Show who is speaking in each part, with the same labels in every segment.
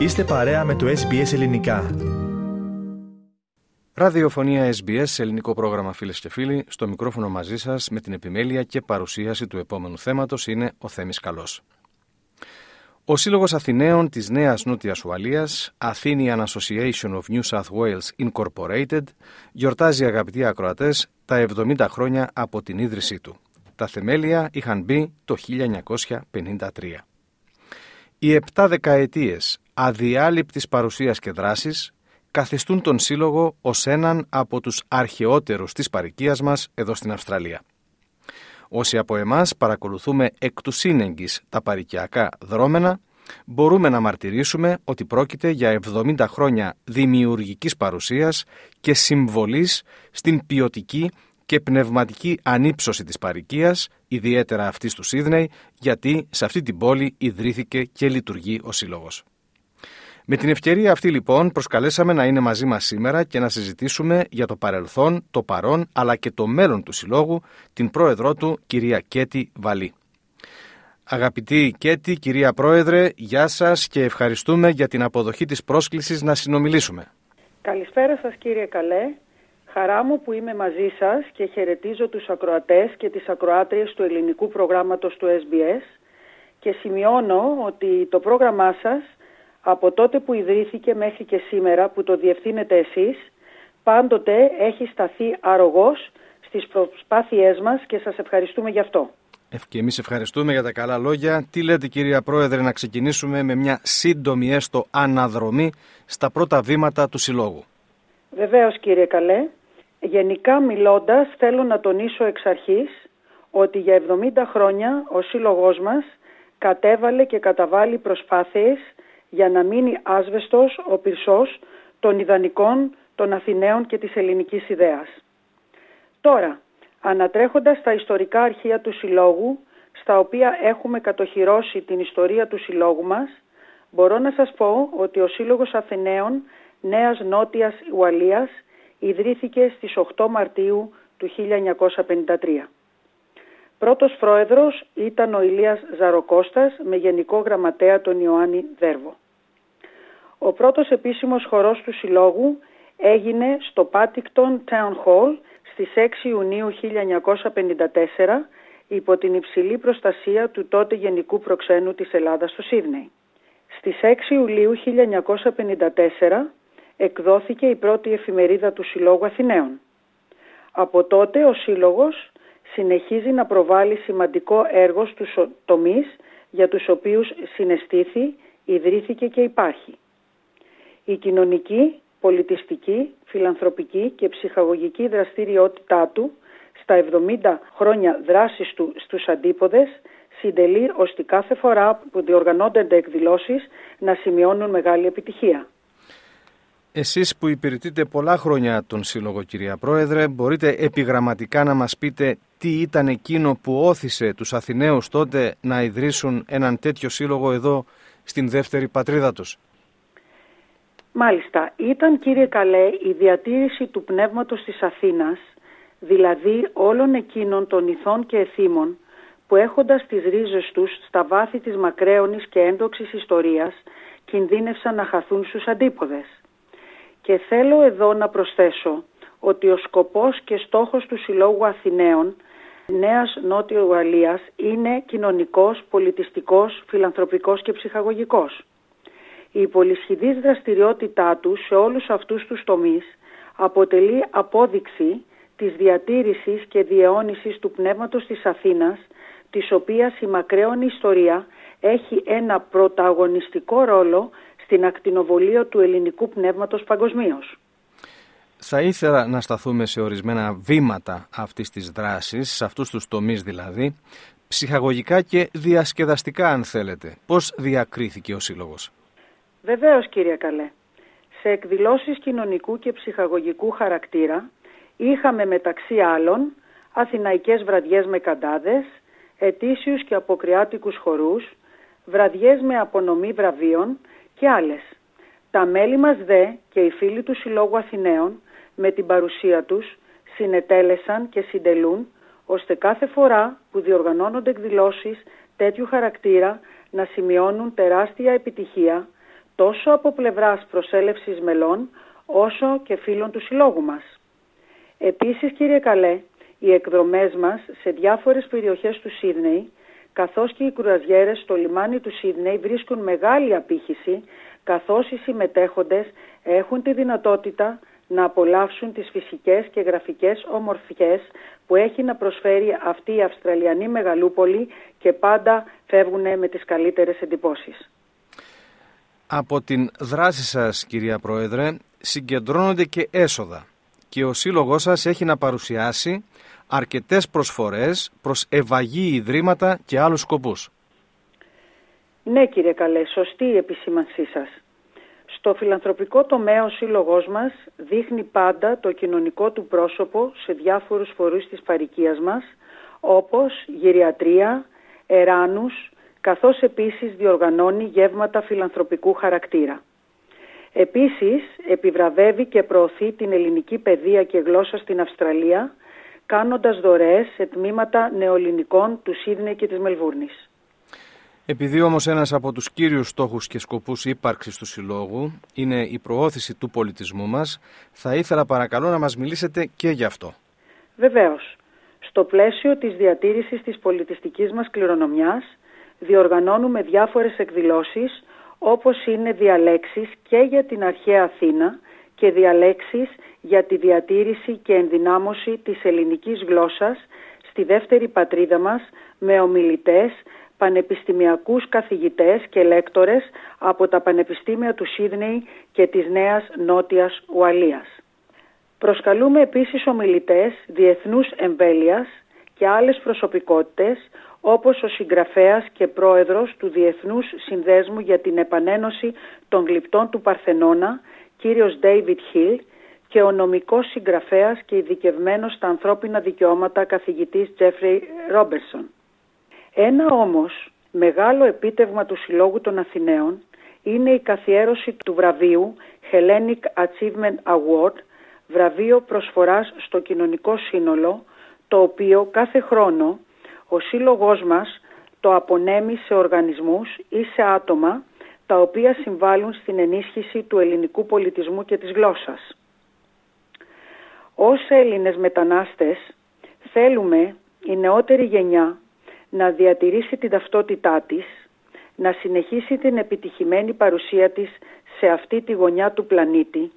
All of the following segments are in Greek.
Speaker 1: Είστε παρέα με το SBS Ελληνικά.
Speaker 2: Ραδιοφωνία SBS, ελληνικό πρόγραμμα φίλες και φίλοι. Στο μικρόφωνο μαζί σας με την επιμέλεια και παρουσίαση του επόμενου θέματος είναι ο Θέμης Καλός. Ο Σύλλογος Αθηναίων της Νέας Νότιας Ουαλίας, Athenian Association of New South Wales Incorporated, γιορτάζει αγαπητοί ακροατές τα 70 χρόνια από την ίδρυσή του. Τα θεμέλια είχαν μπει το 1953. Οι επτά δεκαετίες αδιάλειπτης παρουσίας και δράσης καθιστούν τον Σύλλογο ως έναν από τους αρχαιότερους της παρικίας μας εδώ στην Αυστραλία. Όσοι από εμάς παρακολουθούμε εκ του σύνεγγυς τα παρικιακά δρόμενα, μπορούμε να μαρτυρήσουμε ότι πρόκειται για 70 χρόνια δημιουργικής παρουσίας και συμβολής στην ποιοτική και πνευματική ανύψωση της παρικίας, ιδιαίτερα αυτής του Σίδνεϊ, γιατί σε αυτή την πόλη ιδρύθηκε και λειτουργεί ο Σύλλογος. Με την ευκαιρία αυτή λοιπόν προσκαλέσαμε να είναι μαζί μας σήμερα και να συζητήσουμε για το παρελθόν, το παρόν αλλά και το μέλλον του Συλλόγου, την πρόεδρό του κυρία Κέτη Βαλή. Αγαπητή Κέτη, κυρία Πρόεδρε, γεια σας και ευχαριστούμε για την αποδοχή της πρόσκλησης να συνομιλήσουμε.
Speaker 3: Καλησπέρα σας κύριε Καλέ. Χαρά μου που είμαι μαζί σας και χαιρετίζω τους ακροατές και τις ακροάτριες του ελληνικού προγράμματος του SBS και σημειώνω ότι το πρόγραμμά σας από τότε που ιδρύθηκε μέχρι και σήμερα που το διευθύνετε εσείς, πάντοτε έχει σταθεί αρρωγός στις προσπάθειές μας και σας ευχαριστούμε γι' αυτό.
Speaker 2: Και εμείς ευχαριστούμε για τα καλά λόγια. Τι λέτε κυρία Πρόεδρε να ξεκινήσουμε με μια σύντομη έστω αναδρομή στα πρώτα βήματα του Συλλόγου;
Speaker 3: Βεβαίως κύριε Καλέ. Γενικά μιλώντας θέλω να τονίσω εξ αρχής ότι για 70 χρόνια ο Σύλλογός μας κατέβαλε και καταβάλει προσπάθειες για να μείνει άσβεστος ο πυρσός των ιδανικών των Αθηναίων και της ελληνικής ιδέας. Τώρα, ανατρέχοντας τα ιστορικά αρχεία του Συλλόγου, στα οποία έχουμε κατοχυρώσει την ιστορία του Συλλόγου μας, μπορώ να σας πω ότι ο Σύλλογος Αθηναίων Νέας Νότιας Ουαλίας ιδρύθηκε στις 8 Μαρτίου του 1953. Πρώτος πρόεδρος ήταν ο Ηλίας Ζαροκώστας με γενικό γραμματέα τον Ιωάννη Δέρβο. Ο πρώτος επίσημος χορός του Συλλόγου έγινε στο Paddington Town Hall στις 6 Ιουνίου 1954 υπό την υψηλή προστασία του τότε Γενικού Προξένου της Ελλάδας στο Σίδνεϊ. Στις 6 Ιουλίου 1954 εκδόθηκε η πρώτη εφημερίδα του Συλλόγου Αθηναίων. Από τότε ο Σύλλογος συνεχίζει να προβάλλει σημαντικό έργο στους τομείς για τους οποίους συναισθήθη, ιδρύθηκε και υπάρχει. Η κοινωνική, πολιτιστική, φιλανθρωπική και ψυχαγωγική δραστηριότητά του στα 70 χρόνια δράσης του στους αντίποδες συντελεί ώστε κάθε φορά που διοργανώνται εκδηλώσεις να σημειώνουν μεγάλη επιτυχία.
Speaker 2: Εσείς που υπηρετείτε πολλά χρόνια τον Σύλλογο κυρία Πρόεδρε, μπορείτε επιγραμματικά να μας πείτε τι ήταν εκείνο που όθησε τους Αθηναίους τότε να ιδρύσουν έναν τέτοιο σύλλογο εδώ στην δεύτερη πατρίδα τους.
Speaker 3: Μάλιστα, ήταν κύριε Καλέ η διατήρηση του πνεύματος της Αθήνας, δηλαδή όλων εκείνων των ηθών και εθήμων που έχοντας τις ρίζες τους στα βάθη της μακραίωνης και έντοξης ιστορίας κινδύνευσαν να χαθούν στους αντίποδες. Και θέλω εδώ να προσθέσω ότι ο σκοπός και στόχος του Συλλόγου Αθηναίων Νέας Νότιο Ουαλίας είναι κοινωνικός, πολιτιστικός, φιλανθρωπικός και ψυχαγωγικός. Η πολυσχηδής δραστηριότητά του σε όλους αυτούς τους τομείς αποτελεί απόδειξη της διατήρησης και διαιώνισης του πνεύματος της Αθήνας, της οποίας η μακραίωνη ιστορία έχει ένα πρωταγωνιστικό ρόλο στην ακτινοβολία του ελληνικού πνεύματος παγκοσμίως.
Speaker 2: Θα ήθελα να σταθούμε σε ορισμένα βήματα αυτής της δράσης, σε αυτούς τους τομείς δηλαδή, ψυχαγωγικά και διασκεδαστικά αν θέλετε. Πώς διακρίθηκε ο Σύλλογος;
Speaker 3: Βεβαίως κύριε Καλέ. Σε εκδηλώσεις κοινωνικού και ψυχαγωγικού χαρακτήρα είχαμε μεταξύ άλλων αθηναϊκές βραδιές με καντάδες, ετήσιους και αποκριάτικους χορούς, βραδιές με απονομή βραβείων και άλλες. Τα μέλη μας δε και οι φίλοι του Συλλόγου Αθηναίων με την παρουσία τους συνετέλεσαν και συντελούν ώστε κάθε φορά που διοργανώνονται εκδηλώσεις τέτοιου χαρακτήρα να σημειώνουν τεράστια επιτυχία τόσο από πλευράς προσέλευσης μελών όσο και φίλων του συλλόγου μας. Επίσης κύριε Καλέ, οι εκδρομές μας σε διάφορες περιοχές του Σίδνεϊ καθώς και οι κουραζιέρες στο λιμάνι του Σίδνεϊ βρίσκουν μεγάλη απήχηση καθώς οι συμμετέχοντες έχουν τη δυνατότητα να απολαύσουν τις φυσικές και γραφικές ομορφιές που έχει να προσφέρει αυτή η Αυστραλιανή μεγαλούπολη και πάντα φεύγουν με τις καλύτερες εντυπώσεις.
Speaker 2: Από την δράση σας κυρία Πρόεδρε συγκεντρώνονται και έσοδα και ο σύλλογός σας έχει να παρουσιάσει αρκετές προσφορές προς ευαγή ιδρύματα και άλλους σκοπούς.
Speaker 3: Ναι κύριε Καλέ, σωστή η επισήμανσή σας. Στο φιλανθρωπικό τομέα ο σύλλογός μας δείχνει πάντα το κοινωνικό του πρόσωπο σε διάφορους φορείς της παρικίας μας, όπως γυριατρία, εράνους, καθώς επίσης διοργανώνει γεύματα φιλανθρωπικού χαρακτήρα. Επίσης επιβραβεύει και προωθεί την ελληνική παιδεία και γλώσσα στην Αυστραλία, κάνοντας δωρεές σε τμήματα νεοελληνικών του Σίδνεϊ και της Μελβούρνης.
Speaker 2: Επειδή όμως ένας από τους κύριους στόχους και σκοπούς ύπαρξης του Συλλόγου είναι η προώθηση του πολιτισμού μας, θα ήθελα παρακαλώ να μας μιλήσετε και γι' αυτό.
Speaker 3: Βεβαίως. Στο πλαίσιο της διατήρησης της πολιτιστικής μας κληρονομιάς, διοργανώνουμε διάφορες εκδηλώσεις, όπως είναι διαλέξεις και για την αρχαία Αθήνα και διαλέξεις για τη διατήρηση και ενδυνάμωση της ελληνικής γλώσσας στη δεύτερη πατρίδα μας με ομιλητές πανεπιστημιακούς καθηγητές και λέκτορες από τα Πανεπιστήμια του Σίδνεϊ και της Νέας Νότιας Ουαλίας. Προσκαλούμε επίσης ομιλητές διεθνούς εμβέλειας και άλλες προσωπικότητες όπως ο συγγραφέας και πρόεδρος του Διεθνούς Συνδέσμου για την Επανένωση των Γλυπτών του Παρθενώνα, κύριος David Hill και ο νομικός συγγραφέας και ειδικευμένος στα ανθρώπινα δικαιώματα καθηγητής Jeffrey Robertson. Ένα όμως μεγάλο επίτευγμα του Συλλόγου των Αθηναίων είναι η καθιέρωση του βραβείου Hellenic Achievement Award, βραβείο προσφοράς στο κοινωνικό σύνολο, το οποίο κάθε χρόνο ο σύλλογός μας το απονέμει σε οργανισμούς ή σε άτομα τα οποία συμβάλλουν στην ενίσχυση του ελληνικού πολιτισμού και της γλώσσας. Ως Έλληνες μετανάστες θέλουμε η νεότερη γενιά να διατηρήσει την ταυτότητά της, να συνεχίσει την επιτυχημένη παρουσία της σε αυτή τη γωνιά του πλανήτη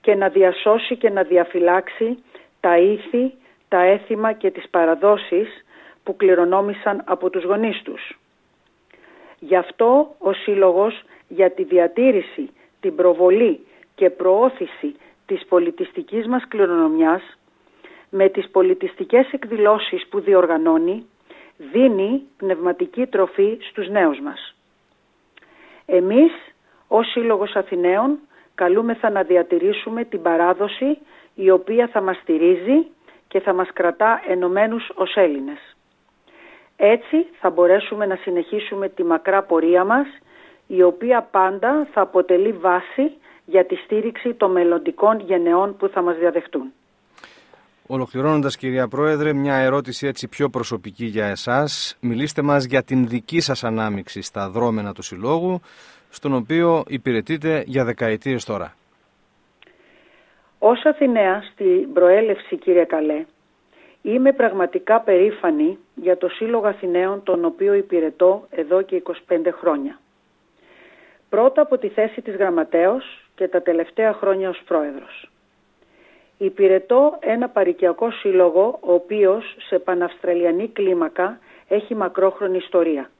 Speaker 3: και να διασώσει και να διαφυλάξει τα ήθη, τα έθιμα και τις παραδόσεις που κληρονόμησαν από τους γονείς τους. Γι' αυτό ο Σύλλογος για τη διατήρηση, την προβολή και προώθηση της πολιτιστικής μας κληρονομιάς με τις πολιτιστικές εκδηλώσεις που διοργανώνει δίνει πνευματική τροφή στους νέους μας. Εμείς ως Σύλλογος Αθηναίων καλούμεθα να διατηρήσουμε την παράδοση η οποία θα μας στηρίζει και θα μας κρατά ενωμένους ως Έλληνες. Έτσι θα μπορέσουμε να συνεχίσουμε τη μακρά πορεία μας η οποία πάντα θα αποτελεί βάση για τη στήριξη των μελλοντικών γενεών που θα μας διαδεχτούν.
Speaker 2: Ολοκληρώνοντας κυρία Πρόεδρε, μια ερώτηση έτσι πιο προσωπική για εσάς. Μιλήστε μας για την δική σας ανάμειξη στα δρόμενα του Συλλόγου, στον οποίο υπηρετείτε για δεκαετίες τώρα.
Speaker 3: Ως Αθηναία στην προέλευση κύριε Καλέ, είμαι πραγματικά περήφανη για το Σύλλογο Αθηναίων τον οποίο υπηρετώ εδώ και 25 χρόνια. Πρώτα από τη θέση της γραμματέως και τα τελευταία χρόνια ως πρόεδρος. Υπηρετώ ένα παρικιακό σύλλογο, ο οποίος σε παναυστραλιανή κλίμακα έχει μακρόχρονη ιστορία.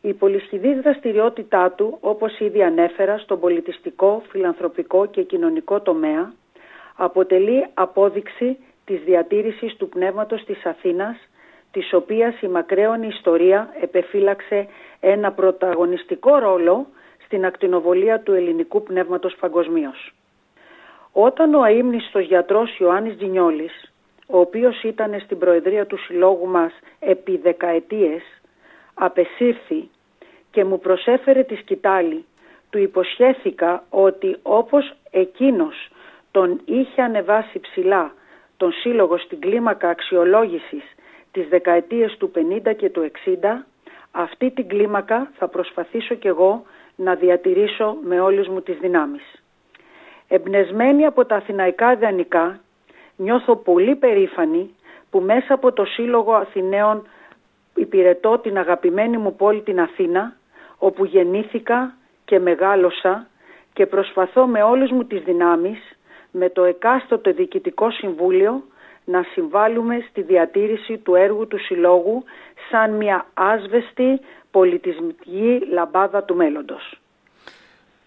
Speaker 3: Η πολυσχηδή δραστηριότητά του, όπως ήδη ανέφερα, στον πολιτιστικό, φιλανθρωπικό και κοινωνικό τομέα, αποτελεί απόδειξη της διατήρησης του πνεύματος της Αθήνας, της οποίας η μακραίωνη ιστορία επεφύλαξε ένα πρωταγωνιστικό ρόλο στην ακτινοβολία του ελληνικού πνεύματος παγκοσμίως. Όταν ο αείμνηστος γιατρός Ιωάννης Τζινιόλης, ο οποίος ήταν στην προεδρία του συλλόγου μας επί δεκαετίες, απεσύρθη και μου προσέφερε τη σκητάλη, του υποσχέθηκα ότι όπως εκείνος τον είχε ανεβάσει ψηλά τον σύλλογο στην κλίμακα αξιολόγησης τις δεκαετίες του 50 και του 60, αυτή την κλίμακα θα προσπαθήσω κι εγώ να διατηρήσω με όλες μου τις δυνάμεις. Εμπνεσμένη από τα αθηναϊκά ιδανικά, νιώθω πολύ περήφανη που μέσα από το Σύλλογο Αθηναίων υπηρετώ την αγαπημένη μου πόλη την Αθήνα, όπου γεννήθηκα και μεγάλωσα και προσπαθώ με όλες μου τις δυνάμεις, με το εκάστοτε Διοικητικό Συμβούλιο, να συμβάλλουμε στη διατήρηση του έργου του Συλλόγου σαν μια άσβεστη πολιτισμική λαμπάδα του μέλλοντος.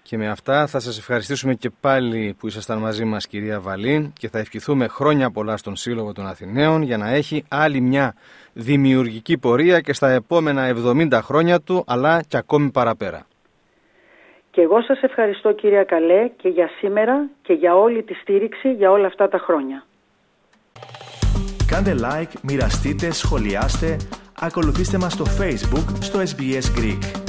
Speaker 2: Και με αυτά θα σας ευχαριστήσουμε και πάλι που ήσασταν μαζί μας κυρία Βαλή και θα ευχηθούμε χρόνια πολλά στον Σύλλογο των Αθηναίων για να έχει άλλη μια δημιουργική πορεία και στα επόμενα 70 χρόνια του αλλά και ακόμη παραπέρα.
Speaker 3: Και εγώ σας ευχαριστώ κυρία Καλέ και για σήμερα και για όλη τη στήριξη για όλα αυτά τα χρόνια.
Speaker 1: Κάντε like, μοιραστείτε, σχολιάστε, ακολουθήστε μας στο Facebook, στο SBS Greek.